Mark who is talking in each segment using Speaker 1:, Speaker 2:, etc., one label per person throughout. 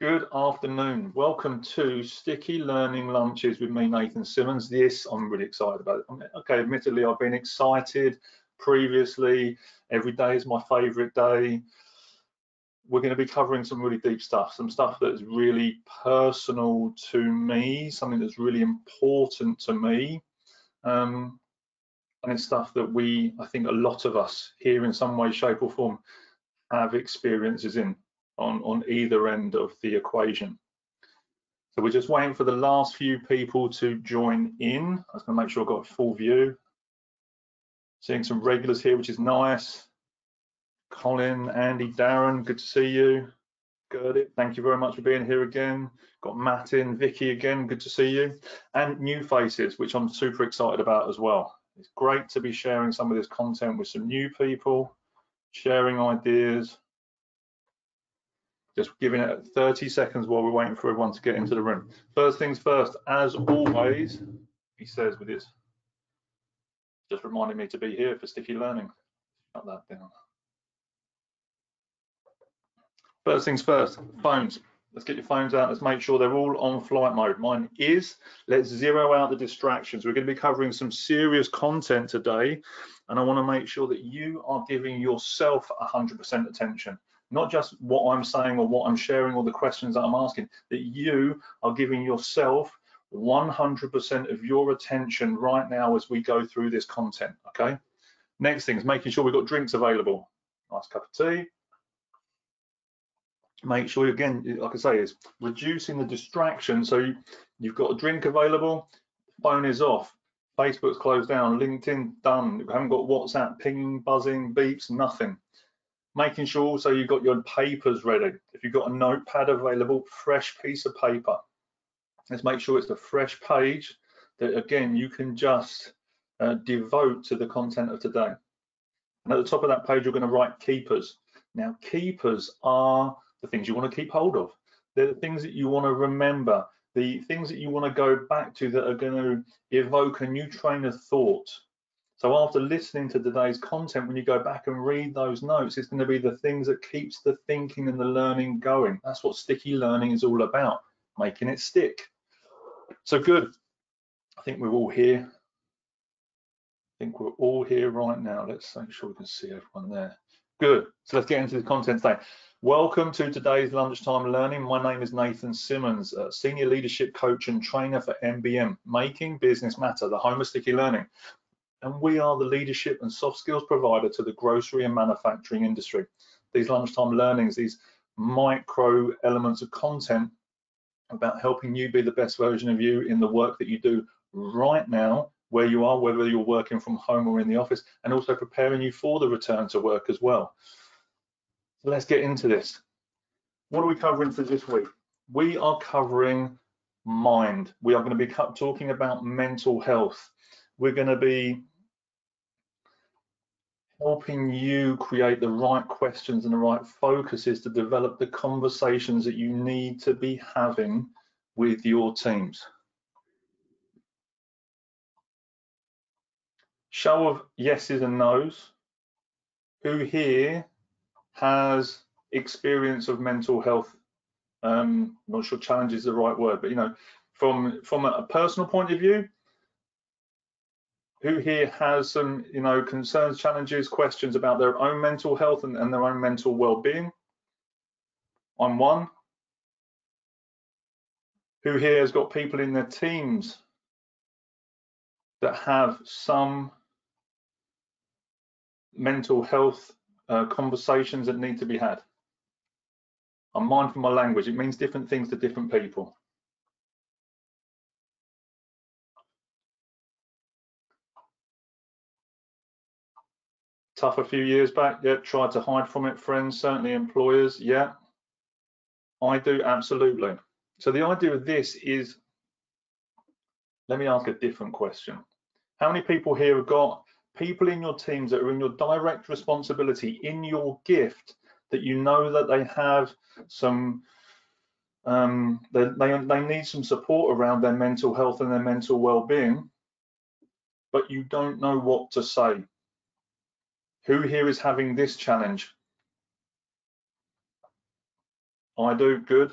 Speaker 1: Good afternoon. Welcome to Sticky Learning Lunches with me, Nathan Simmons. This I'm really excited about. Okay, admittedly, I've been excited previously. Every day is my favorite day. We're going to be covering some really deep stuff, some stuff that's really personal to me, something that's really important to me. Um, and it's stuff that we, I think a lot of us here in some way, shape or form have experiences in on, on either end of the equation. So we're just waiting for the last few people to join in. I was going to make sure I've got a full view. Seeing some regulars here, which is nice. Colin, Andy, Darren, good to see you. Gurdit, thank you very much for being here again. Got Matt in, Vicky again, good to see you. And new faces, which I'm super excited about as well. It's great to be sharing some of this content with some new people, sharing ideas, just giving it 30 seconds while we're waiting for everyone to get into the room. First things first, as always, he says with his, just reminding me to be here for sticky learning. Shut that down. First things first, phones. Let's get your phones out. Let's make sure they're all on flight mode. Mine is. Let's zero out the distractions. We're going to be covering some serious content today, and I want to make sure that you are giving yourself 100% attention not just what I'm saying or what I'm sharing or the questions that I'm asking, that you are giving yourself 100% of your attention right now as we go through this content, okay? Next thing is making sure we've got drinks available. Nice cup of tea. Make sure, again, like I say, is reducing the distraction. So you, you've got a drink available, phone is off, Facebook's closed down, LinkedIn done, we haven't got WhatsApp pinging, buzzing, beeps, nothing making sure also you've got your papers ready. If you've got a notepad available, fresh piece of paper. Let's make sure it's a fresh page that again you can just uh, devote to the content of today. And at the top of that page, you're going to write keepers. Now, keepers are the things you want to keep hold of. They're the things that you want to remember, the things that you want to go back to that are going to evoke a new train of thought so after listening to today's content, when you go back and read those notes, it's going to be the things that keeps the thinking and the learning going. That's what sticky learning is all about, making it stick. So good. I think we're all here. I think we're all here right now. Let's make sure we can see everyone there. Good. So let's get into the content today. Welcome to today's lunchtime learning. My name is Nathan Simmons, senior leadership coach and trainer for MBM, Making Business Matter, the home of sticky learning and we are the leadership and soft skills provider to the grocery and manufacturing industry. These lunchtime learnings, these micro elements of content about helping you be the best version of you in the work that you do right now, where you are, whether you're working from home or in the office, and also preparing you for the return to work as well. So let's get into this. What are we covering for this week? We are covering mind. We are going to be talking about mental health. We're going to be helping you create the right questions and the right focuses to develop the conversations that you need to be having with your teams. Show of yeses and nos. Who here has experience of mental health? Um, I'm not sure challenge is the right word, but you know, from from a personal point of view, who here has some, you know, concerns, challenges, questions about their own mental health and, and their own mental well-being? I'm one. Who here has got people in their teams that have some mental health uh, conversations that need to be had? I'm mindful of my language. It means different things to different people. Tough a few years back. Yeah, tried to hide from it. Friends, certainly employers. Yeah, I do absolutely. So the idea of this is, let me ask a different question. How many people here have got people in your teams that are in your direct responsibility, in your gift, that you know that they have some, um, they, they, they need some support around their mental health and their mental well-being, but you don't know what to say who here is having this challenge? I do, good.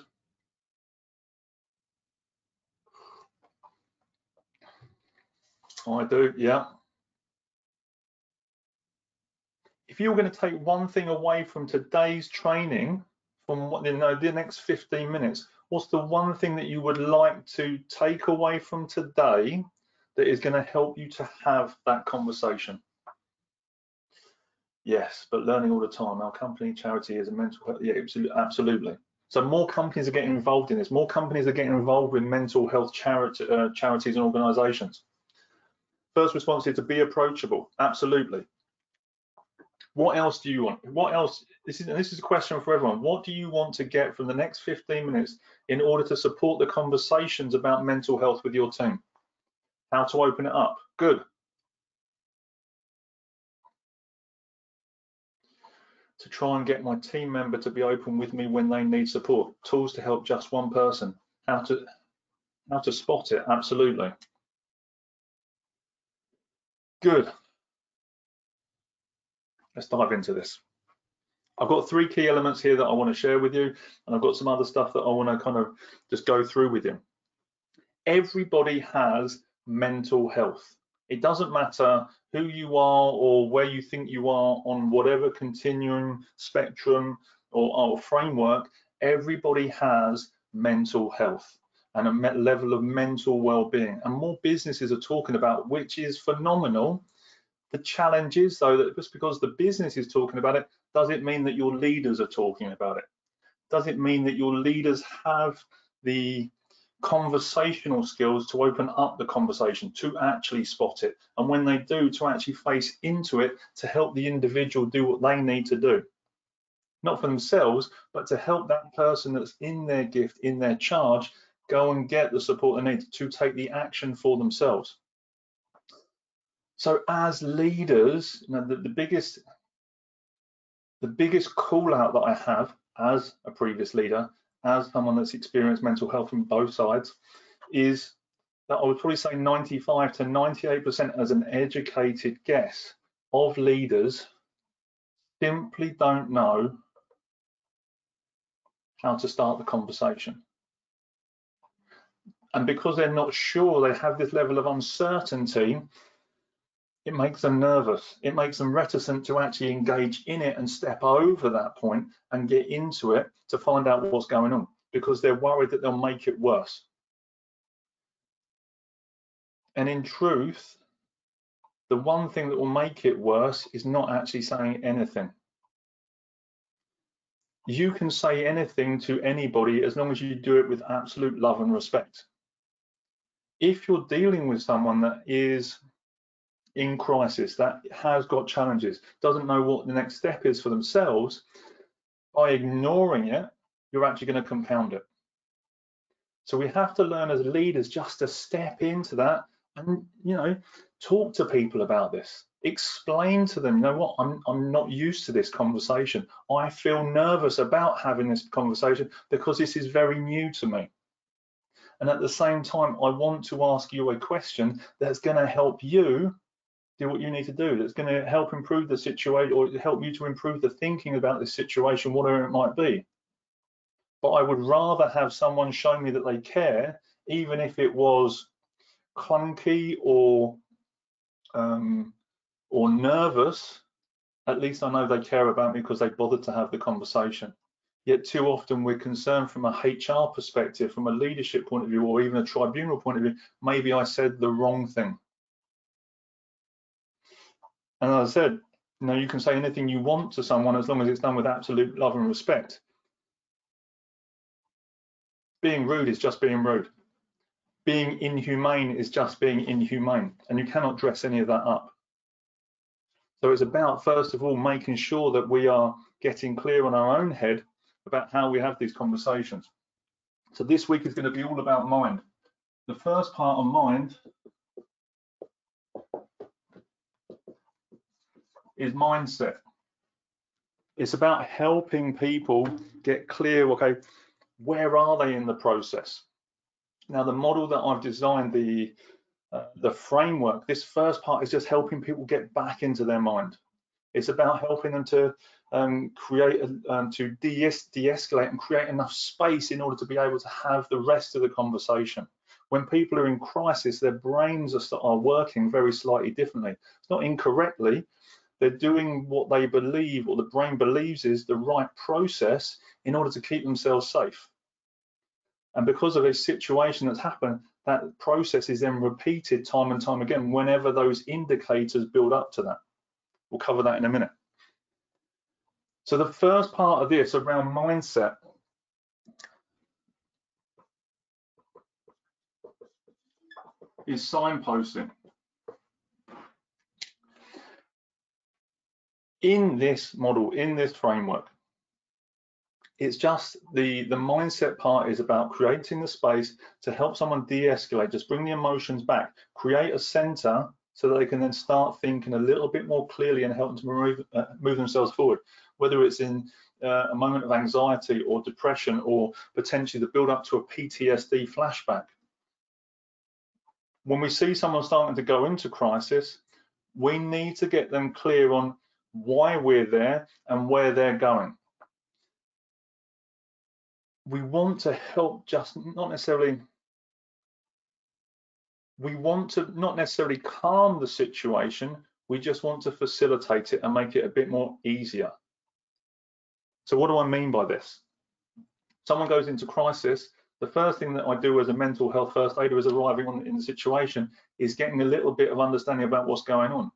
Speaker 1: I do, yeah. If you're going to take one thing away from today's training, from what you know, the next 15 minutes, what's the one thing that you would like to take away from today that is going to help you to have that conversation? Yes, but learning all the time. Our company charity is a mental health. Yeah, absolutely. So more companies are getting involved in this. More companies are getting involved with mental health charity, uh, charities and organisations. First response is to be approachable. Absolutely. What else do you want? What else? This is this is a question for everyone. What do you want to get from the next 15 minutes in order to support the conversations about mental health with your team? How to open it up? Good. To try and get my team member to be open with me when they need support. Tools to help just one person. How to how to spot it, absolutely. Good. Let's dive into this. I've got three key elements here that I want to share with you, and I've got some other stuff that I want to kind of just go through with you. Everybody has mental health. It doesn't matter who you are or where you think you are on whatever continuum, spectrum, or, or framework, everybody has mental health and a level of mental well-being. And more businesses are talking about, which is phenomenal. The challenge is though that just because the business is talking about it, does it mean that your leaders are talking about it? Does it mean that your leaders have the conversational skills to open up the conversation, to actually spot it. And when they do, to actually face into it to help the individual do what they need to do. Not for themselves, but to help that person that's in their gift, in their charge, go and get the support they need to take the action for themselves. So as leaders, you know, the, the biggest the biggest call out that I have as a previous leader as someone that's experienced mental health from both sides is that I would probably say 95 to 98% as an educated guess of leaders simply don't know how to start the conversation. And because they're not sure, they have this level of uncertainty, it makes them nervous. It makes them reticent to actually engage in it and step over that point and get into it to find out what's going on because they're worried that they'll make it worse. And in truth, the one thing that will make it worse is not actually saying anything. You can say anything to anybody as long as you do it with absolute love and respect. If you're dealing with someone that is in crisis, that has got challenges, doesn't know what the next step is for themselves, by ignoring it, you're actually going to compound it. So we have to learn as leaders just to step into that and, you know, talk to people about this. Explain to them, you know what, I'm, I'm not used to this conversation. I feel nervous about having this conversation because this is very new to me. And at the same time, I want to ask you a question that's going to help you do what you need to do that's going to help improve the situation or help you to improve the thinking about this situation whatever it might be. But i would rather have someone show me that they care even if it was clunky or um, or nervous. At least i know they care about me because they bothered to have the conversation. Yet too often we're concerned from a hr perspective from a leadership point of view or even a tribunal point of view maybe i said the wrong thing and as I said, you know, you can say anything you want to someone as long as it's done with absolute love and respect. Being rude is just being rude. Being inhumane is just being inhumane, and you cannot dress any of that up. So it's about, first of all, making sure that we are getting clear on our own head about how we have these conversations. So this week is going to be all about mind. The first part on mind is mindset. It's about helping people get clear, okay, where are they in the process? Now, the model that I've designed, the uh, the framework, this first part is just helping people get back into their mind. It's about helping them to um, create, um, to de-escalate and create enough space in order to be able to have the rest of the conversation. when people are in crisis, their brains are, are working very slightly differently. It's not incorrectly, they're doing what they believe or the brain believes is the right process in order to keep themselves safe. And because of a situation that's happened, that process is then repeated time and time again whenever those indicators build up to that. We'll cover that in a minute. So the first part of this around mindset is signposting. In this model, in this framework, it's just the the mindset part is about creating the space to help someone de-escalate just bring the emotions back create a center so that they can then start thinking a little bit more clearly and help them to move, uh, move themselves forward. Whether it's in uh, a moment of anxiety or depression or potentially the build up to a PTSD flashback. When we see someone starting to go into crisis we need to get them clear on why we're there and where they're going. We want to help just not necessarily we want to not necessarily calm the situation we just want to facilitate it and make it a bit more easier. So what do i mean by this? Someone goes into crisis the first thing that i do as a mental health first aider is arriving on in the situation is getting a little bit of understanding about what's going on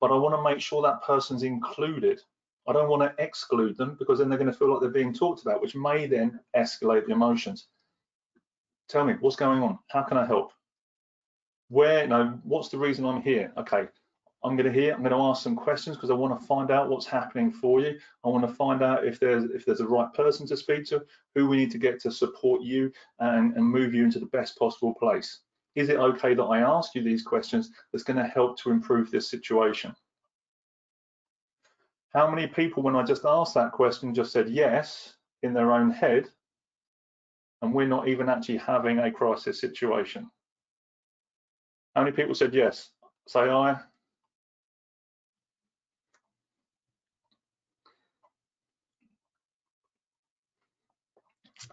Speaker 1: but i want to make sure that person's included I don't want to exclude them because then they're going to feel like they're being talked about, which may then escalate the emotions. Tell me, what's going on? How can I help? Where, no, what's the reason I'm here? Okay, I'm going to hear, I'm going to ask some questions because I want to find out what's happening for you. I want to find out if there's if there's a right person to speak to, who we need to get to support you and, and move you into the best possible place. Is it okay that I ask you these questions that's going to help to improve this situation? How many people, when I just asked that question, just said yes in their own head, and we're not even actually having a crisis situation? How many people said yes? Say aye.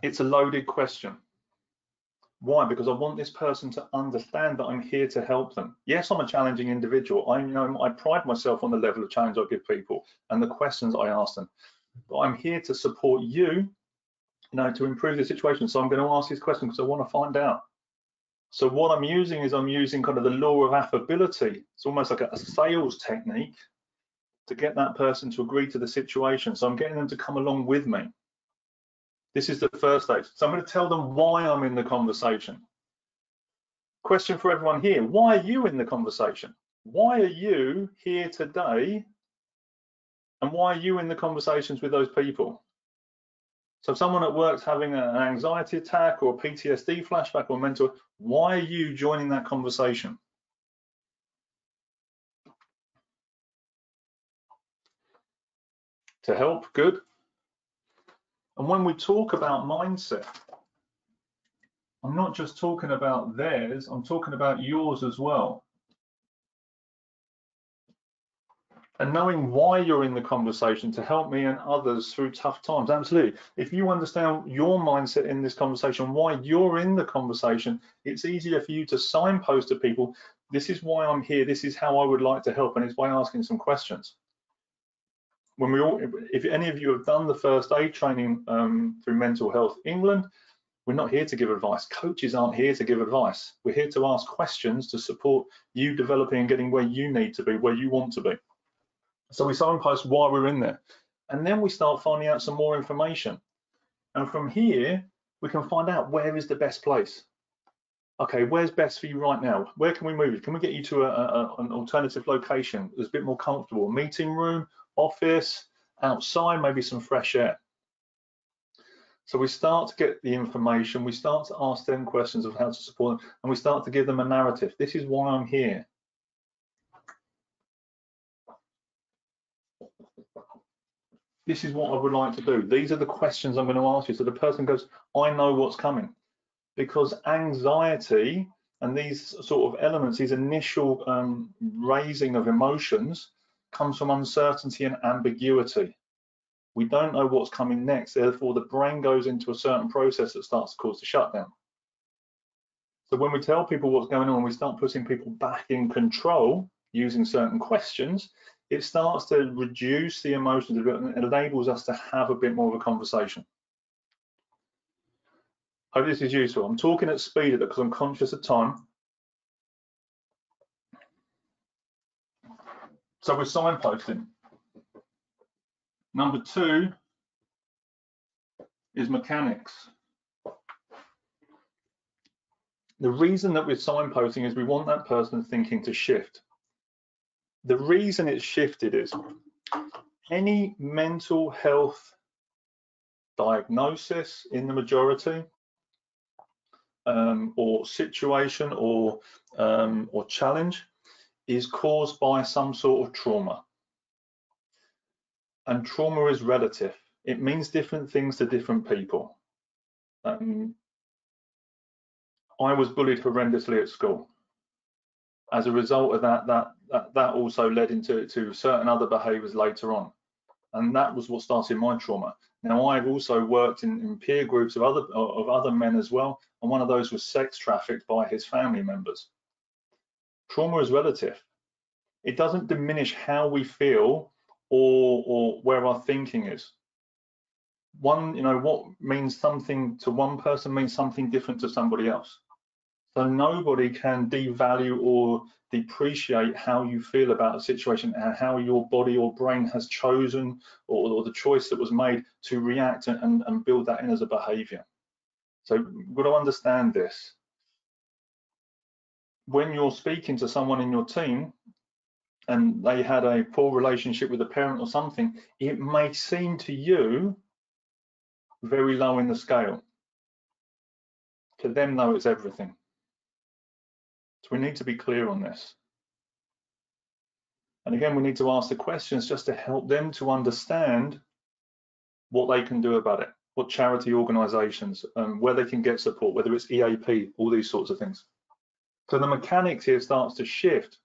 Speaker 1: It's a loaded question. Why? Because I want this person to understand that I'm here to help them. Yes, I'm a challenging individual. I know I pride myself on the level of challenge I give people and the questions I ask them. But I'm here to support you, you know, to improve the situation. So I'm going to ask these questions because I want to find out. So what I'm using is I'm using kind of the law of affability. It's almost like a sales technique to get that person to agree to the situation. So I'm getting them to come along with me. This is the first stage. So I'm going to tell them why I'm in the conversation. Question for everyone here. Why are you in the conversation? Why are you here today? And why are you in the conversations with those people? So if someone at work's having an anxiety attack or PTSD flashback or mental, why are you joining that conversation? To help, good. And when we talk about mindset, I'm not just talking about theirs, I'm talking about yours as well. And knowing why you're in the conversation to help me and others through tough times. Absolutely. If you understand your mindset in this conversation, why you're in the conversation, it's easier for you to signpost to people, this is why I'm here, this is how I would like to help, and it's by asking some questions when we all, if any of you have done the first aid training um, through Mental Health England, we're not here to give advice. Coaches aren't here to give advice. We're here to ask questions to support you developing and getting where you need to be, where you want to be. So we signpost why we're in there. And then we start finding out some more information. And from here, we can find out where is the best place. Okay, where's best for you right now? Where can we move you? Can we get you to a, a, an alternative location that's a bit more comfortable? A meeting room, office, outside, maybe some fresh air. So we start to get the information, we start to ask them questions of how to support them, and we start to give them a narrative. This is why I'm here. This is what I would like to do. These are the questions I'm going to ask you. So the person goes, I know what's coming. Because anxiety and these sort of elements, these initial um, raising of emotions, comes from uncertainty and ambiguity. We don't know what's coming next, therefore the brain goes into a certain process that starts to cause the shutdown. So when we tell people what's going on, we start putting people back in control using certain questions, it starts to reduce the emotions a bit and enables us to have a bit more of a conversation. Hope this is useful. I'm talking at speed because I'm conscious of time. So we're signposting. Number two is mechanics. The reason that we're signposting is we want that person thinking to shift. The reason it's shifted is any mental health diagnosis in the majority um, or situation or um, or challenge is caused by some sort of trauma. And trauma is relative. It means different things to different people. Um, I was bullied horrendously at school. As a result of that, that that, that also led into to certain other behaviours later on, and that was what started my trauma. Now I've also worked in, in peer groups of other of other men as well, and one of those was sex trafficked by his family members. Trauma is relative. It doesn't diminish how we feel or or where our thinking is one you know what means something to one person means something different to somebody else so nobody can devalue or depreciate how you feel about a situation and how your body or brain has chosen or, or the choice that was made to react and, and build that in as a behavior. So you've got to understand this. When you're speaking to someone in your team and they had a poor relationship with a parent or something, it may seem to you very low in the scale. To them, though, it's everything. So we need to be clear on this. And again, we need to ask the questions just to help them to understand what they can do about it, what charity organizations, um, where they can get support, whether it's EAP, all these sorts of things. So the mechanics here starts to shift.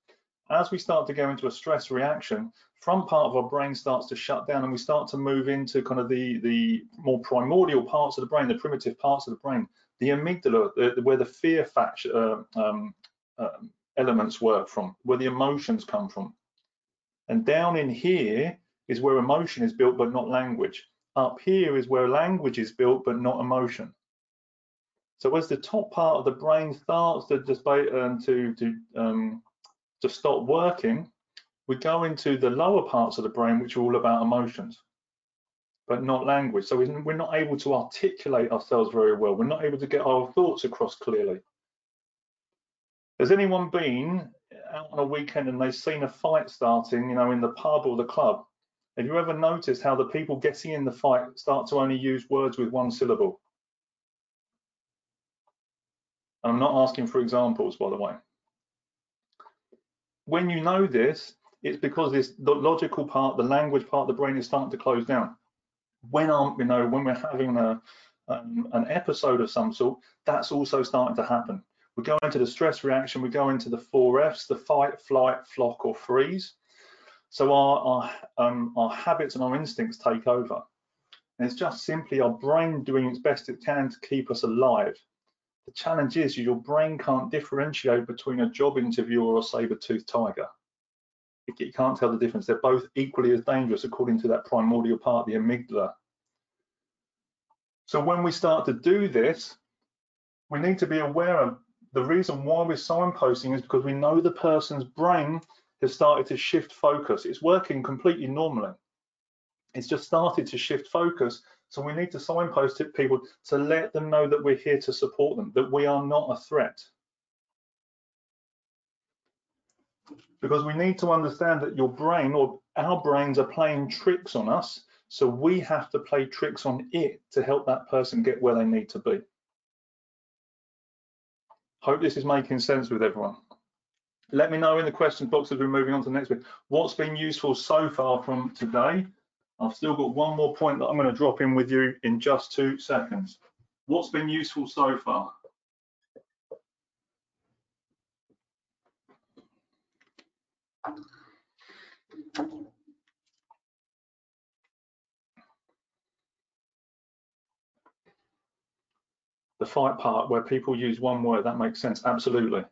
Speaker 1: As we start to go into a stress reaction, front part of our brain starts to shut down and we start to move into kind of the, the more primordial parts of the brain, the primitive parts of the brain, the amygdala, the, where the fear fact, uh, um, um, elements work from, where the emotions come from. And down in here is where emotion is built, but not language. Up here is where language is built, but not emotion. So as the top part of the brain starts to debate um, to to um, to stop working, we go into the lower parts of the brain, which are all about emotions, but not language. So we're not able to articulate ourselves very well. We're not able to get our thoughts across clearly. Has anyone been out on a weekend and they've seen a fight starting, you know, in the pub or the club? Have you ever noticed how the people getting in the fight start to only use words with one syllable? I'm not asking for examples, by the way. When you know this, it's because this the logical part, the language part of the brain is starting to close down. When I'm, you know, when we're having a um, an episode of some sort, that's also starting to happen. We go into the stress reaction, we go into the four Fs, the fight, flight, flock, or freeze. So our, our, um, our habits and our instincts take over. And it's just simply our brain doing its best it can to keep us alive. The challenge is your brain can't differentiate between a job interview or a saber-toothed tiger. You can't tell the difference. They're both equally as dangerous according to that primordial part, the amygdala. So when we start to do this, we need to be aware of the reason why we're signposting is because we know the person's brain has started to shift focus. It's working completely normally. It's just started to shift focus. So we need to signpost it people to let them know that we're here to support them, that we are not a threat. Because we need to understand that your brain or our brains are playing tricks on us. So we have to play tricks on it to help that person get where they need to be. Hope this is making sense with everyone. Let me know in the questions box as we're moving on to the next bit. What's been useful so far from today? I've still got one more point that I'm going to drop in with you in just two seconds. What's been useful so far? the fight part where people use one word, that makes sense, absolutely.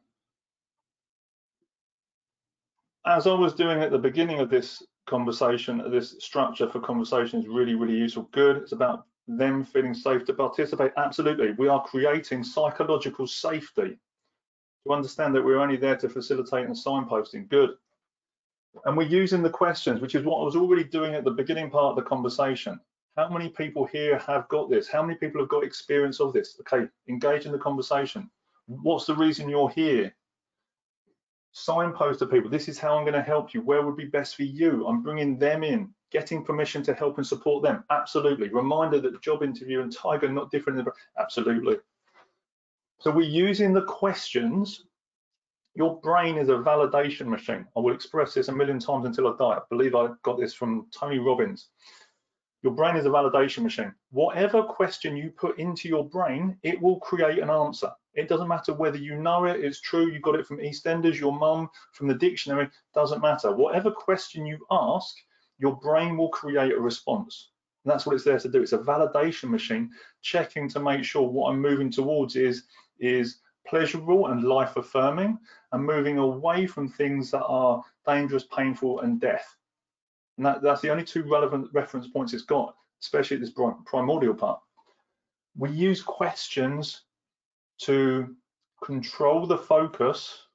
Speaker 1: As I was doing at the beginning of this conversation, this structure for conversation is really, really useful. Good, it's about them feeling safe to participate. Absolutely, we are creating psychological safety to understand that we're only there to facilitate and signposting. Good. And we're using the questions, which is what I was already doing at the beginning part of the conversation. How many people here have got this? How many people have got experience of this? Okay, engage in the conversation. What's the reason you're here? Signpost to people, this is how I'm going to help you. Where would be best for you? I'm bringing them in, getting permission to help and support them. Absolutely. Reminder that the job interview and Tiger not different. Absolutely. So we're using the questions. Your brain is a validation machine. I will express this a million times until I die. I believe I got this from Tony Robbins. Your brain is a validation machine. Whatever question you put into your brain, it will create an answer. It doesn't matter whether you know it, it's true, you got it from EastEnders, your mum, from the dictionary, doesn't matter. Whatever question you ask, your brain will create a response. And that's what it's there to do. It's a validation machine, checking to make sure what I'm moving towards is, is pleasurable and life affirming and moving away from things that are dangerous, painful, and death. And that, that's the only two relevant reference points it's got, especially this primordial part. We use questions to control the focus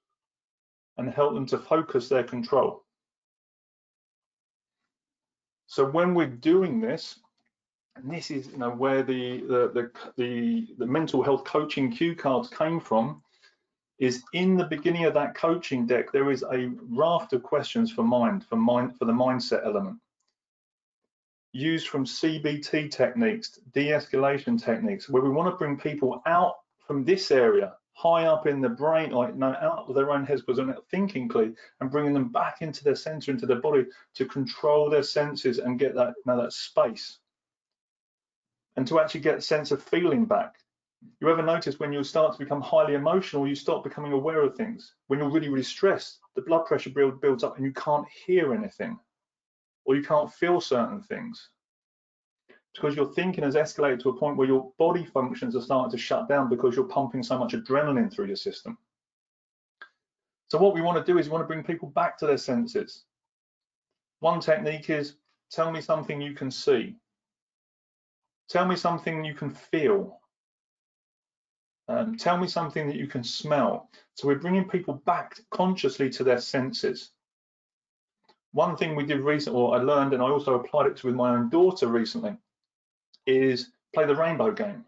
Speaker 1: and help them to focus their control. So when we're doing this, and this is you know where the the the the, the mental health coaching cue cards came from, is in the beginning of that coaching deck, there is a raft of questions for mind, for mind, for the mindset element. Used from CBT techniques, de-escalation techniques, where we want to bring people out from this area, high up in the brain, like no, out of their own heads because they're not thinking clearly, and bringing them back into their center, into their body to control their senses and get that, know, that space. And to actually get sense of feeling back, you ever notice when you start to become highly emotional, you start becoming aware of things. When you're really, really stressed, the blood pressure build, builds up and you can't hear anything or you can't feel certain things. Because your thinking has escalated to a point where your body functions are starting to shut down because you're pumping so much adrenaline through your system. So what we want to do is we want to bring people back to their senses. One technique is tell me something you can see. Tell me something you can feel. Um, tell me something that you can smell. So we're bringing people back consciously to their senses. One thing we did recently, or I learned, and I also applied it to with my own daughter recently, is play the rainbow game.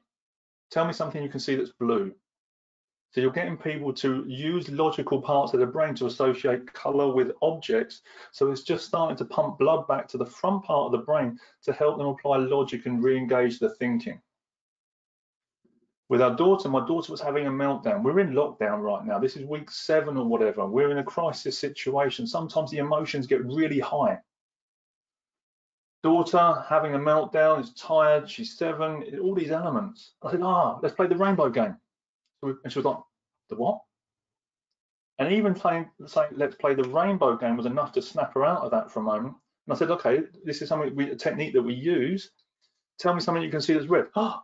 Speaker 1: Tell me something you can see that's blue. So you're getting people to use logical parts of their brain to associate color with objects. So it's just starting to pump blood back to the front part of the brain to help them apply logic and re-engage the thinking with our daughter, my daughter was having a meltdown. We're in lockdown right now. This is week seven or whatever. We're in a crisis situation. Sometimes the emotions get really high. Daughter having a meltdown, is tired, she's seven, all these elements. I said, ah, let's play the rainbow game. And she was like, the what? And even playing, saying, let's play the rainbow game was enough to snap her out of that for a moment. And I said, okay, this is something, we, a technique that we use. Tell me something you can see that's red. Ah,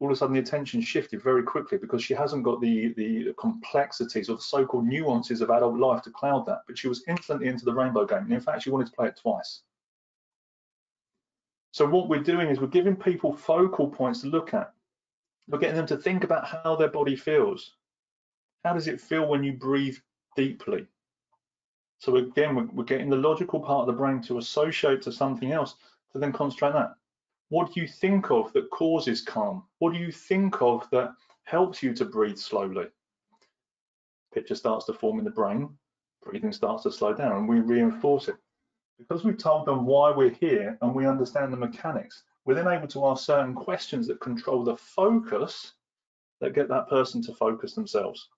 Speaker 1: all of a sudden the attention shifted very quickly because she hasn't got the the complexities or the so-called nuances of adult life to cloud that but she was instantly into the rainbow game and in fact she wanted to play it twice so what we're doing is we're giving people focal points to look at we're getting them to think about how their body feels how does it feel when you breathe deeply so again we're, getting the logical part of the brain to associate to something else to then concentrate on that what do you think of that causes calm? What do you think of that helps you to breathe slowly? Picture starts to form in the brain, breathing starts to slow down, and we reinforce it. Because we've told them why we're here and we understand the mechanics, we're then able to ask certain questions that control the focus that get that person to focus themselves.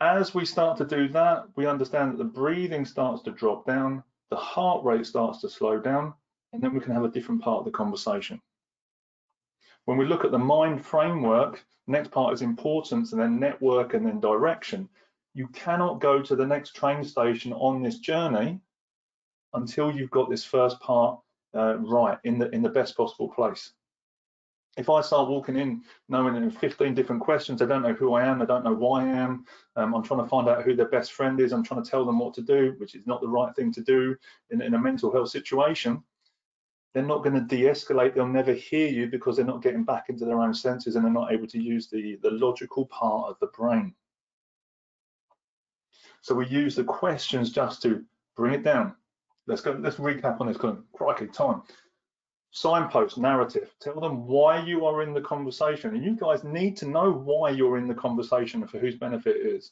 Speaker 1: As we start to do that, we understand that the breathing starts to drop down, the heart rate starts to slow down, and then we can have a different part of the conversation. When we look at the mind framework, next part is importance and then network and then direction. You cannot go to the next train station on this journey until you've got this first part uh, right in the in the best possible place. if I start walking in knowing 15 different questions, I don't know who I am, I don't know why I am, um, I'm trying to find out who their best friend is, I'm trying to tell them what to do, which is not the right thing to do in, in a mental health situation, they're not going to de-escalate, they'll never hear you because they're not getting back into their own senses and they're not able to use the, the logical part of the brain. So we use the questions just to bring it down. Let's go, let's recap on this, crikey, time. Signpost narrative. Tell them why you are in the conversation. And you guys need to know why you're in the conversation and for whose benefit it is.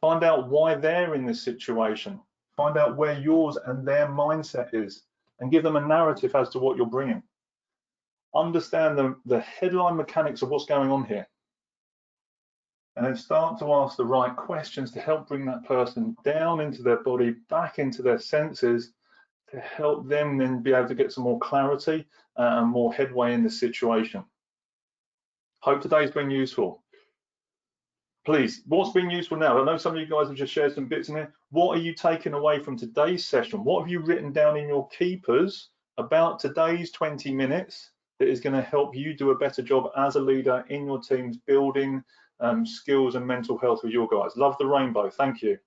Speaker 1: Find out why they're in this situation. Find out where yours and their mindset is and give them a narrative as to what you're bringing. Understand the, the headline mechanics of what's going on here and then start to ask the right questions to help bring that person down into their body back into their senses to help them then be able to get some more clarity uh, and more headway in the situation. Hope today's been useful. Please, what's been useful now? I know some of you guys have just shared some bits in there. What are you taking away from today's session? What have you written down in your keepers about today's 20 minutes that is going to help you do a better job as a leader in your teams building um, skills and mental health with your guys? Love the rainbow. Thank you.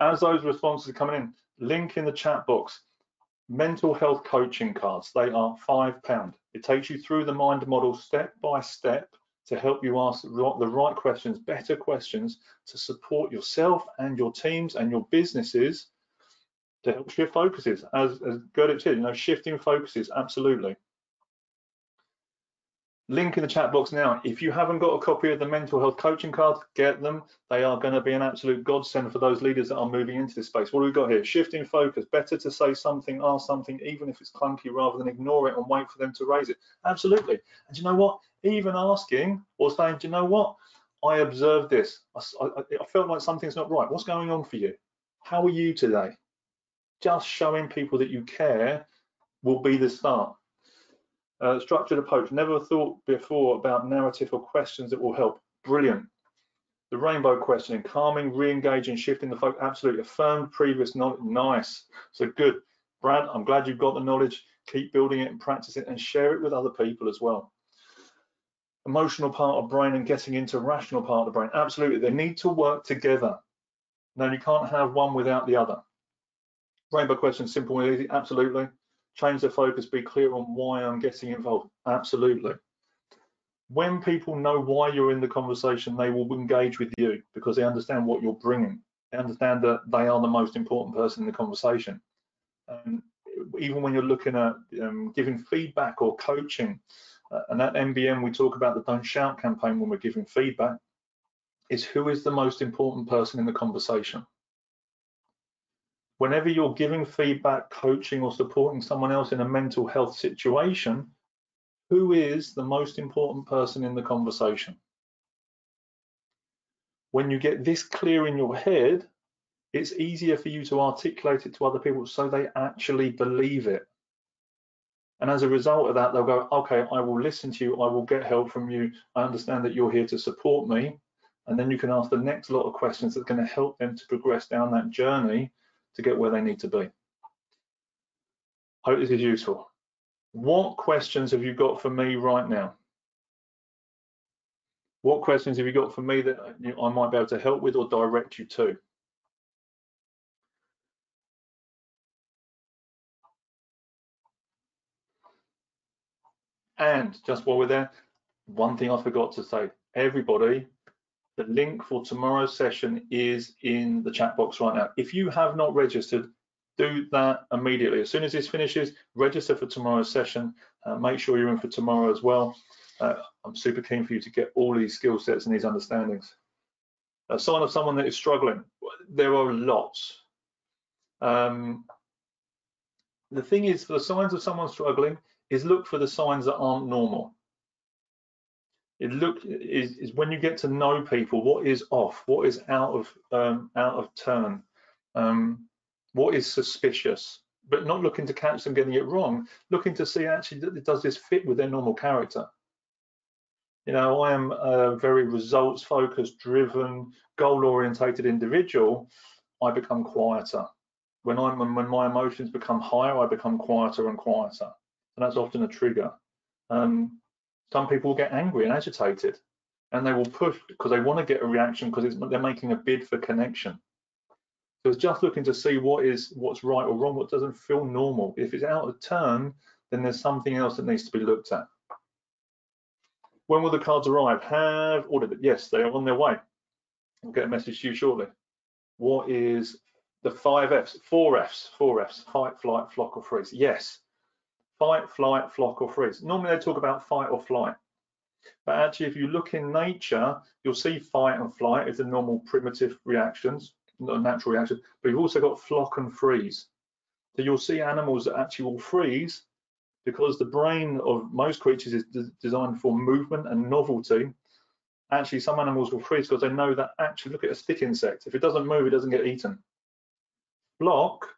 Speaker 1: As those responses are coming in, link in the chat box mental health coaching cards they are five pound it takes you through the mind model step by step to help you ask the right questions better questions to support yourself and your teams and your businesses to help shift focuses as, as Gerdip said you know shifting focuses absolutely link in the chat box now. If you haven't got a copy of the mental health coaching cards, get them. They are going to be an absolute godsend for those leaders that are moving into this space. What do we got here? Shifting focus. Better to say something, ask something, even if it's clunky, rather than ignore it and wait for them to raise it. Absolutely. And you know what? Even asking or saying, do you know what? I observed this. I, I, I felt like something's not right. What's going on for you? How are you today? Just showing people that you care will be the start. Uh, structured approach. Never thought before about narrative or questions that will help. Brilliant. The rainbow questioning, calming, re-engaging, shifting the focus. Absolutely. Affirmed previous knowledge. Nice. So good. Brad, I'm glad you've got the knowledge. Keep building it and practice it and share it with other people as well. Emotional part of brain and getting into rational part of the brain. Absolutely. They need to work together. Now you can't have one without the other. Rainbow question, simple and easy. Absolutely change the focus, be clear on why I'm getting involved. Absolutely. When people know why you're in the conversation, they will engage with you because they understand what you're bringing. They understand that they are the most important person in the conversation. Um, even when you're looking at um, giving feedback or coaching, uh, and at MBM we talk about the Don't Shout campaign when we're giving feedback, is who is the most important person in the conversation whenever you're giving feedback, coaching, or supporting someone else in a mental health situation, who is the most important person in the conversation? When you get this clear in your head, it's easier for you to articulate it to other people so they actually believe it. And as a result of that, they'll go, okay, I will listen to you, I will get help from you, I understand that you're here to support me. And then you can ask the next lot of questions that's going to help them to progress down that journey to get where they need to be. Hope this is useful. What questions have you got for me right now? What questions have you got for me that I might be able to help with or direct you to? And just while we're there, one thing I forgot to say, everybody, the link for tomorrow's session is in the chat box right now. If you have not registered, do that immediately. As soon as this finishes, register for tomorrow's session. Uh, make sure you're in for tomorrow as well. Uh, I'm super keen for you to get all these skill sets and these understandings. A sign of someone that is struggling. There are lots. Um, the thing is, for the signs of someone struggling, is look for the signs that aren't normal it look is, is when you get to know people what is off? What is out of um, out of turn? Um, what is suspicious? But not looking to catch them getting it wrong looking to see actually that does this fit with their normal character. You know i am a very results focused driven goal orientated individual. I become quieter. When i'm when my emotions become higher i become quieter and quieter. And that's often a trigger. Um, some people get angry and agitated and they will push because they want to get a reaction because they're making a bid for connection. So it's just looking to see what is what's right or wrong, what doesn't feel normal. If it's out of turn, then there's something else that needs to be looked at. When will the cards arrive? Have ordered it. Yes, they are on their way. I'll get a message to you shortly. What is the five Fs? Four Fs. Four Fs. Fight, flight, flock, or freeze. Yes. Fight, flight, flock, or freeze. Normally they talk about fight or flight. But actually, if you look in nature, you'll see fight and flight as the normal primitive reactions, not a natural reaction, but you've also got flock and freeze. So you'll see animals that actually will freeze because the brain of most creatures is designed for movement and novelty. Actually, some animals will freeze because they know that actually, look at a stick insect. If it doesn't move, it doesn't get eaten. Flock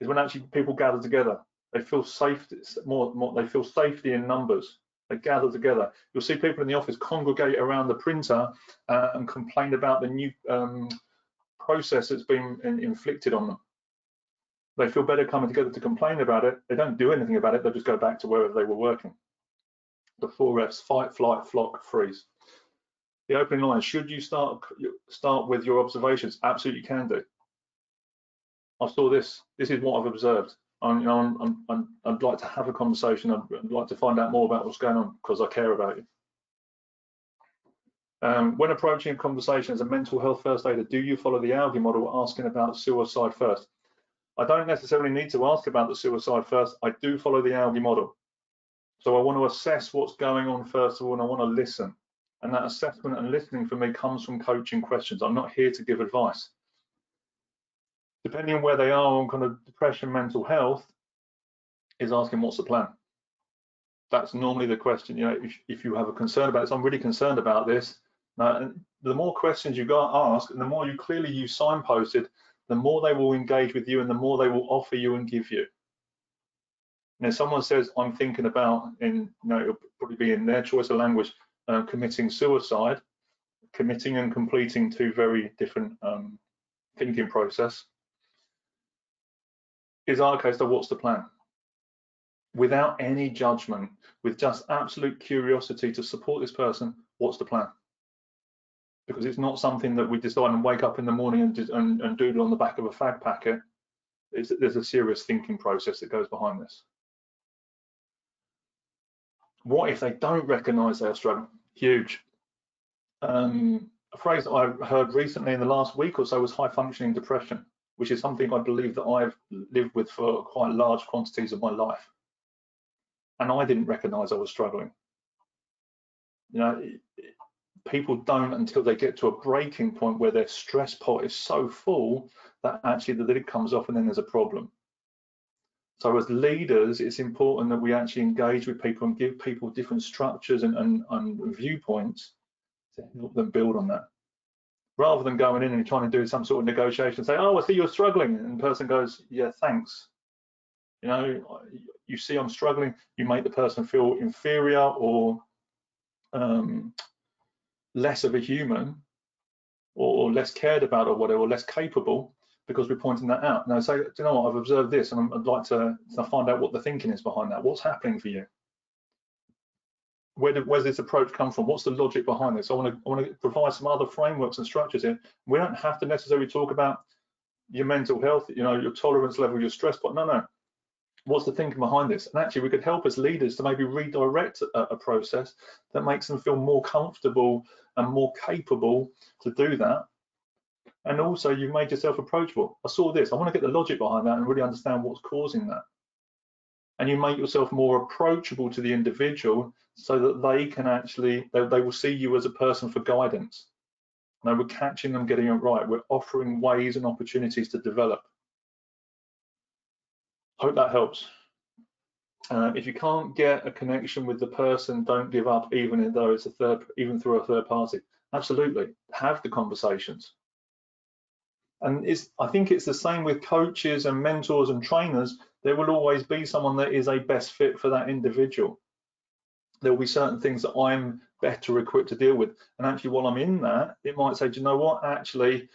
Speaker 1: is when actually people gather together. They feel safe, more, more they feel safety in numbers. They gather together. You'll see people in the office congregate around the printer uh, and complain about the new um, process that's been in, inflicted on them they feel better coming together to complain about it. They don't do anything about it. They just go back to wherever they were working. The four Fs: fight, flight, flock, freeze. The opening line: Should you start start with your observations? Absolutely, can do. I saw this. This is what I've observed. I'm, you know, I'm, I'm, I'd like to have a conversation. I'd, I'd like to find out more about what's going on because I care about you. Um, when approaching a conversation as a mental health first aider, do you follow the ALGEE model asking about suicide first? I don't necessarily need to ask about the suicide first. I do follow the ALGEE model. So I want to assess what's going on first of all, and I want to listen. And that assessment and listening for me comes from coaching questions. I'm not here to give advice. Depending on where they are on kind of depression, mental health, is asking what's the plan. That's normally the question. You know, if, if you have a concern about this, I'm really concerned about this. Uh, the more questions you got asked, and the more you clearly you signposted the more they will engage with you and the more they will offer you and give you. Now, someone says, I'm thinking about, in, you know, it'll probably be in their choice of language, uh, committing suicide, committing and completing two very different um, thinking process. Is our case, so what's the plan? Without any judgment, with just absolute curiosity to support this person, what's the plan? because it's not something that we decide and wake up in the morning and, and, and doodle on the back of a fag packet. It's, there's a serious thinking process that goes behind this. What if they don't recognize their struggle? Huge. Um, a phrase that I've heard recently in the last week or so was high functioning depression, which is something I believe that I've lived with for quite large quantities of my life. And I didn't recognize I was struggling. You know, people don't until they get to a breaking point where their stress pot is so full that actually the lid comes off and then there's a problem. So as leaders, it's important that we actually engage with people and give people different structures and, and, and viewpoints to help them build on that. Rather than going in and trying to do some sort of negotiation, say, oh, I see you're struggling. And the person goes, yeah, thanks. You know, you see I'm struggling, you make the person feel inferior or um, less of a human or, less cared about or whatever, or less capable because we're pointing that out. Now, say, do you know what, I've observed this and I'd like to, to find out what the thinking is behind that. What's happening for you? Where did, where's this approach come from? What's the logic behind this? I want to I want to provide some other frameworks and structures here. We don't have to necessarily talk about your mental health, you know, your tolerance level, your stress, but no, no what's the thinking behind this? And actually, we could help as leaders to maybe redirect a, a, process that makes them feel more comfortable and more capable to do that. And also, you've made yourself approachable. I saw this. I want to get the logic behind that and really understand what's causing that. And you make yourself more approachable to the individual so that they can actually, they, they will see you as a person for guidance. Now we're catching them getting it right. We're offering ways and opportunities to develop hope that helps. Uh, if you can't get a connection with the person, don't give up, even though it's a third, even through a third party. Absolutely, have the conversations. And it's, I think it's the same with coaches and mentors and trainers. There will always be someone that is a best fit for that individual. There will be certain things that I'm better equipped to deal with. And actually, while I'm in that, it might say, do you know what? Actually,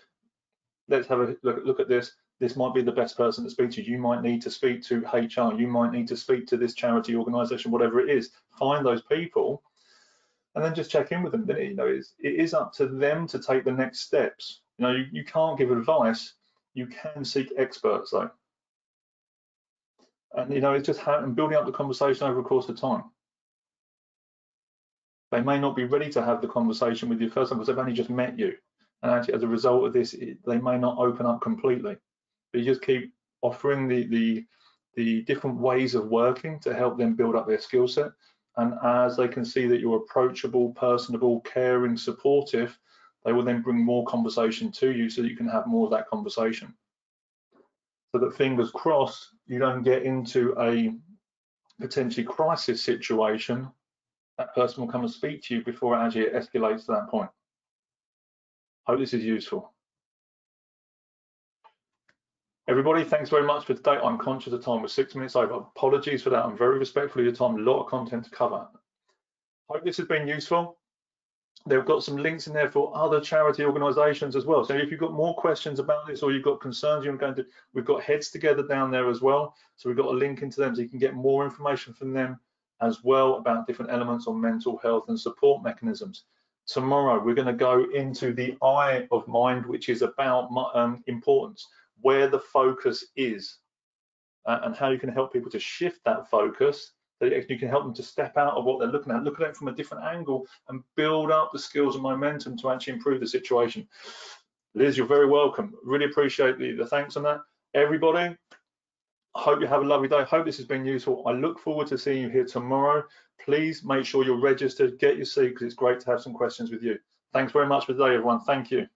Speaker 1: let's have a look, look at this this might be the best person to speak to. You might need to speak to HR. You might need to speak to this charity organization, whatever it is. Find those people and then just check in with them. Then, you know, it's, it is up to them to take the next steps. You know, you, you can't give advice. You can seek experts though. And, you know, it's just how, and building up the conversation over a course of time. They may not be ready to have the conversation with you first because they've only just met you. And actually, as a result of this, it, they may not open up completely. But you just keep offering the, the, the different ways of working to help them build up their skill set. And as they can see that you're approachable, personable, caring, supportive, they will then bring more conversation to you so you can have more of that conversation. So that fingers crossed, you don't get into a potentially crisis situation, that person will come and speak to you before it actually escalates to that point. Hope this is useful. Everybody, thanks very much for today. I'm conscious of time. We're six minutes over. Apologies for that. I'm very respectful of your time. A lot of content to cover. Hope this has been useful. They've got some links in there for other charity organisations as well. So if you've got more questions about this or you've got concerns you're going to, we've got heads together down there as well. So we've got a link into them so you can get more information from them as well about different elements on mental health and support mechanisms. Tomorrow, we're going to go into the eye of mind, which is about um, importance where the focus is uh, and how you can help people to shift that focus that you can help them to step out of what they're looking at, look at it from a different angle and build up the skills and momentum to actually improve the situation. Liz, you're very welcome. Really appreciate the, the thanks on that. Everybody, I hope you have a lovely day. Hope this has been useful. I look forward to seeing you here tomorrow. Please make sure you're registered, get your seat because it's great to have some questions with you. Thanks very much for today, everyone. Thank you.